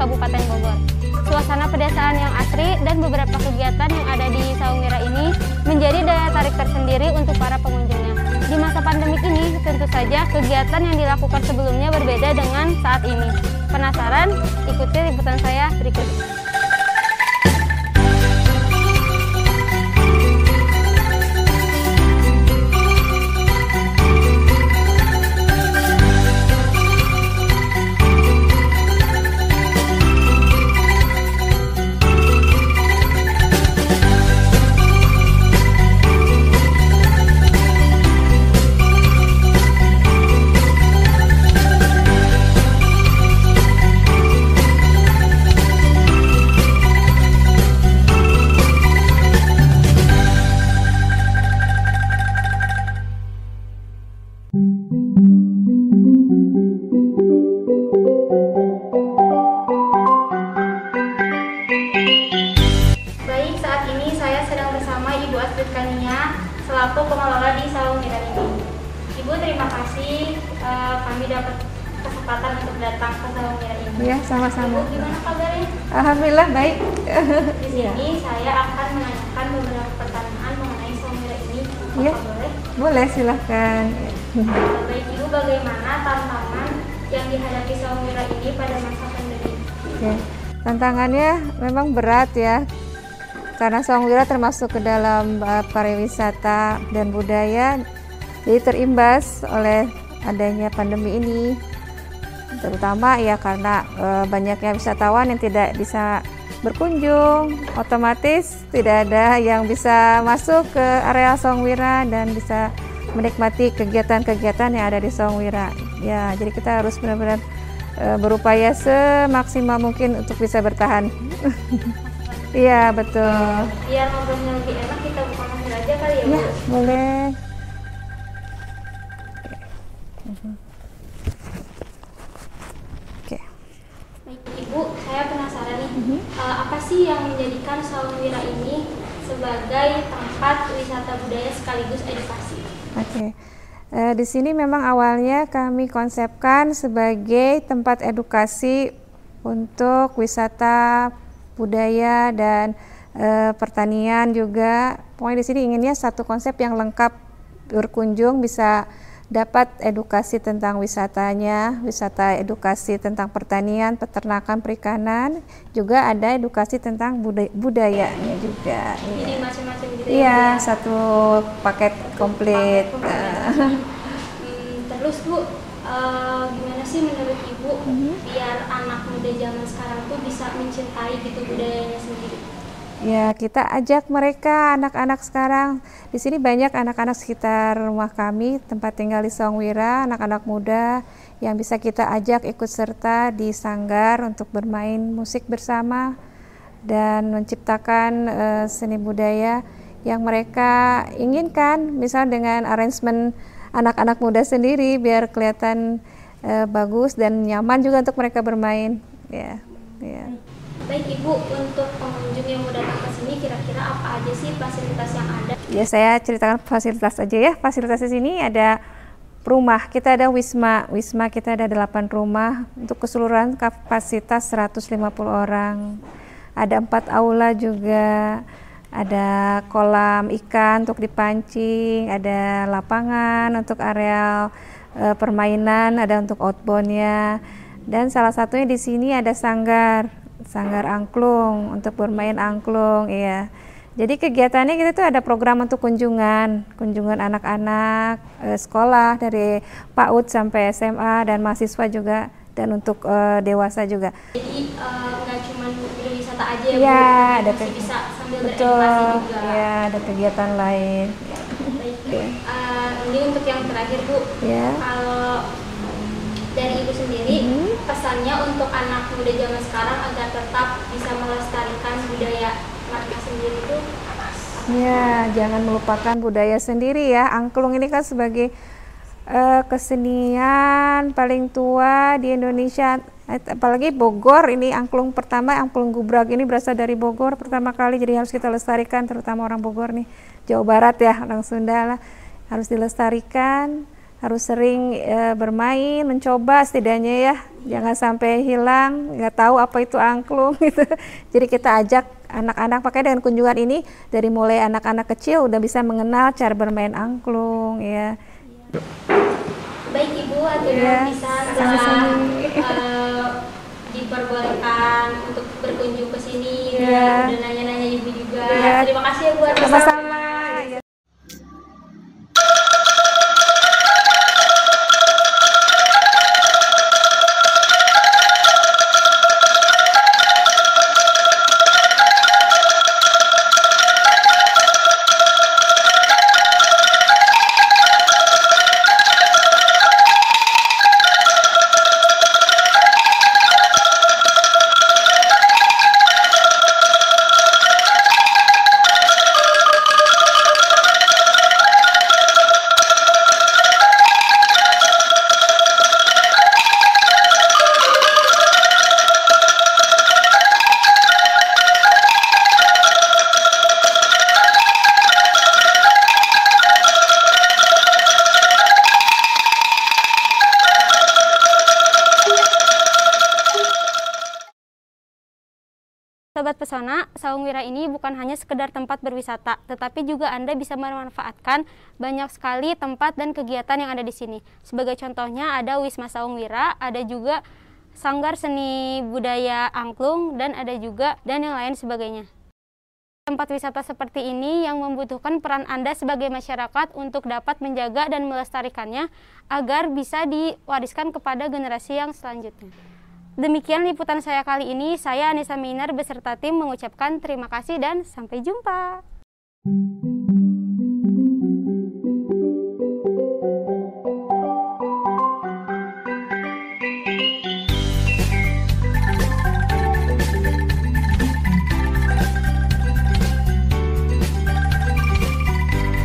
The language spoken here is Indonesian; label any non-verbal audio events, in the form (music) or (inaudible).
Kabupaten Bogor. Suasana pedesaan yang asri dan beberapa kegiatan yang ada di Saung Wira ini tentu saja kegiatan yang dilakukan sebelumnya berbeda dengan saat ini. Penasaran? Ikuti liputan saya berikut Ibu Kania selaku pengelola di Saung Miran ini. Ibu terima kasih eh, kami dapat kesempatan untuk datang ke Saung Miran ini. Ya, Ibu sama-sama. gimana kabarnya? Alhamdulillah baik. Di sini saya akan menanyakan beberapa pertanyaan mengenai Saung Miran ini. Apakah Iya. boleh? Boleh silahkan. Baik, Ibu bagaimana tantangan yang dihadapi Saung Miran ini pada masa pandemi? Oke. Tantangannya memang berat ya. Karena Songwira termasuk ke dalam uh, pariwisata dan budaya, jadi terimbas oleh adanya pandemi ini. Terutama ya karena uh, banyaknya wisatawan yang tidak bisa berkunjung, otomatis tidak ada yang bisa masuk ke area Songwira dan bisa menikmati kegiatan-kegiatan yang ada di Songwira. Ya, jadi kita harus benar-benar eh, berupaya semaksimal mungkin untuk bisa bertahan. (laughs) Iya, betul. Biar ngobrolnya lebih enak kita buka masker aja kali ya, Bu? Ya, boleh. Oke. Baik, Ibu, saya penasaran nih, Mhm. eh, apa sih yang menjadikan Saung Wira ini sebagai tempat wisata budaya sekaligus edukasi? Oke. Eh, di sini memang awalnya kami konsepkan sebagai tempat edukasi untuk wisata budaya dan eh, pertanian juga. Pokoknya di sini inginnya satu konsep yang lengkap berkunjung bisa dapat edukasi tentang wisatanya, wisata edukasi tentang pertanian, peternakan, perikanan, juga ada edukasi tentang buday- budayanya juga. Jadi Iya. macam-macam gitu Iya, ya? satu paket komplit. Paket komplit. Hmm, (laughs) terus Bu, eh, gimana sih menurut Ibu Mhm. biar anak muda zaman sekarang tuh bisa mencintai gitu budayanya sendiri? Ya, kita ajak mereka anak-anak sekarang. Di sini banyak anak-anak sekitar rumah kami, tempat tinggal di Songwira, anak-anak muda yang bisa kita ajak ikut serta di sanggar untuk bermain musik bersama dan menciptakan eh, seni budaya yang mereka inginkan, misal dengan arrangement anak-anak muda sendiri biar kelihatan eh, bagus dan nyaman juga untuk mereka bermain. Ya, ya. Baik Ibu, untuk pengunjung yang mau datang ke sini kira-kira apa aja sih fasilitas yang ada? Ya saya ceritakan fasilitas aja ya. Fasilitas di sini ada rumah. Kita ada wisma. Wisma kita ada 8 rumah untuk keseluruhan kapasitas 150 orang. Ada empat aula juga. Ada kolam ikan untuk dipancing, ada lapangan untuk areal eh, permainan, ada untuk outboundnya. Dan salah satunya di sini ada sanggar, sanggar angklung untuk bermain angklung, iya. Jadi kegiatannya kita tuh ada program untuk kunjungan, kunjungan anak-anak eh, sekolah dari PAUD sampai SMA dan mahasiswa juga dan untuk eh, dewasa juga. Jadi berwisata aja ya, Iya, Bu, ada masih bisa sambil Betul, juga. ya ada kegiatan lain. Baik, Oke. eh, ini untuk yang terakhir Bu, Ya. kalau dari Ibu sendiri Mhm. pesannya untuk anak muda zaman sekarang agar tetap bisa melestarikan budaya mereka sendiri itu Ya, jangan melupakan budaya sendiri ya. Angklung ini kan sebagai uh, kesenian paling tua di Indonesia apalagi Bogor ini angklung pertama angklung gubrak ini berasal dari Bogor pertama kali jadi harus kita lestarikan terutama orang Bogor nih Jawa Barat ya orang Sunda lah harus dilestarikan harus sering e, bermain mencoba setidaknya ya jangan sampai hilang nggak tahu apa itu angklung (laughs) gitu. Jadi kita ajak anak-anak pakai dengan kunjungan ini dari mulai anak-anak kecil udah bisa mengenal cara bermain angklung ya baik ibu akhirnya ya, bisa telah uh, diperbolehkan untuk berkunjung ke sini. Ya. dan nanya-nanya ibu juga. Ya. terima kasih ya bu sama-sama Sobat Pesona, Saung Wira ini bukan hanya sekedar tempat berwisata, tetapi juga Anda bisa memanfaatkan banyak sekali tempat dan kegiatan yang ada di sini. Sebagai contohnya ada Wisma Saung Wira, ada juga Sanggar Seni Budaya Angklung, dan ada juga dan yang lain sebagainya. Tempat wisata seperti ini yang membutuhkan peran Anda sebagai masyarakat untuk dapat menjaga dan melestarikannya agar bisa diwariskan kepada generasi yang selanjutnya. Demikian liputan saya kali ini. Saya Anissa Minar beserta tim mengucapkan terima kasih dan sampai jumpa.